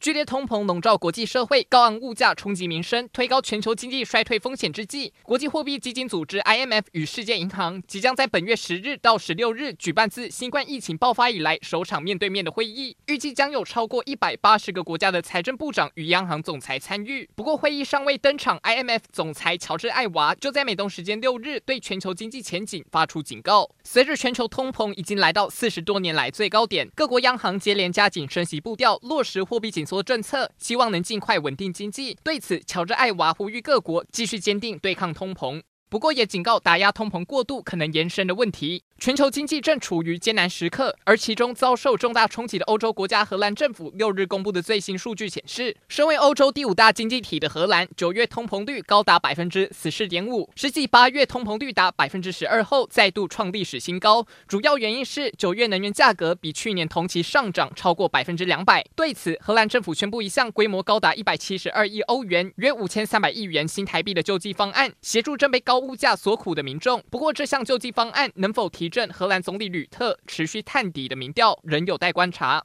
剧烈通膨笼罩国际社会，高昂物价冲击民生，推高全球经济衰退风险之际，国际货币基金组织 （IMF） 与世界银行即将在本月十日到十六日举办自新冠疫情爆发以来首场面对面的会议，预计将有超过一百八十个国家的财政部长与央行总裁参与。不过，会议尚未登场，IMF 总裁乔治·艾娃就在美东时间六日对全球经济前景发出警告。随着全球通膨已经来到四十多年来最高点，各国央行接连加紧升息步调，落实货币紧缩政策，希望能尽快稳定经济。对此，乔治·艾娃呼吁各国继续坚定对抗通膨，不过也警告打压通膨过度可能延伸的问题。全球经济正处于艰难时刻，而其中遭受重大冲击的欧洲国家荷兰政府六日公布的最新数据显示，身为欧洲第五大经济体的荷兰，九月通膨率高达百分之十四点五，实际八月通膨率达百分之十二后，再度创历史新高。主要原因是九月能源价格比去年同期上涨超过百分之两百。对此，荷兰政府宣布一项规模高达一百七十二亿欧元（约五千三百亿元新台币）的救济方案，协助正被高物价所苦的民众。不过，这项救济方案能否提振荷兰总理吕特持续探底的民调，仍有待观察。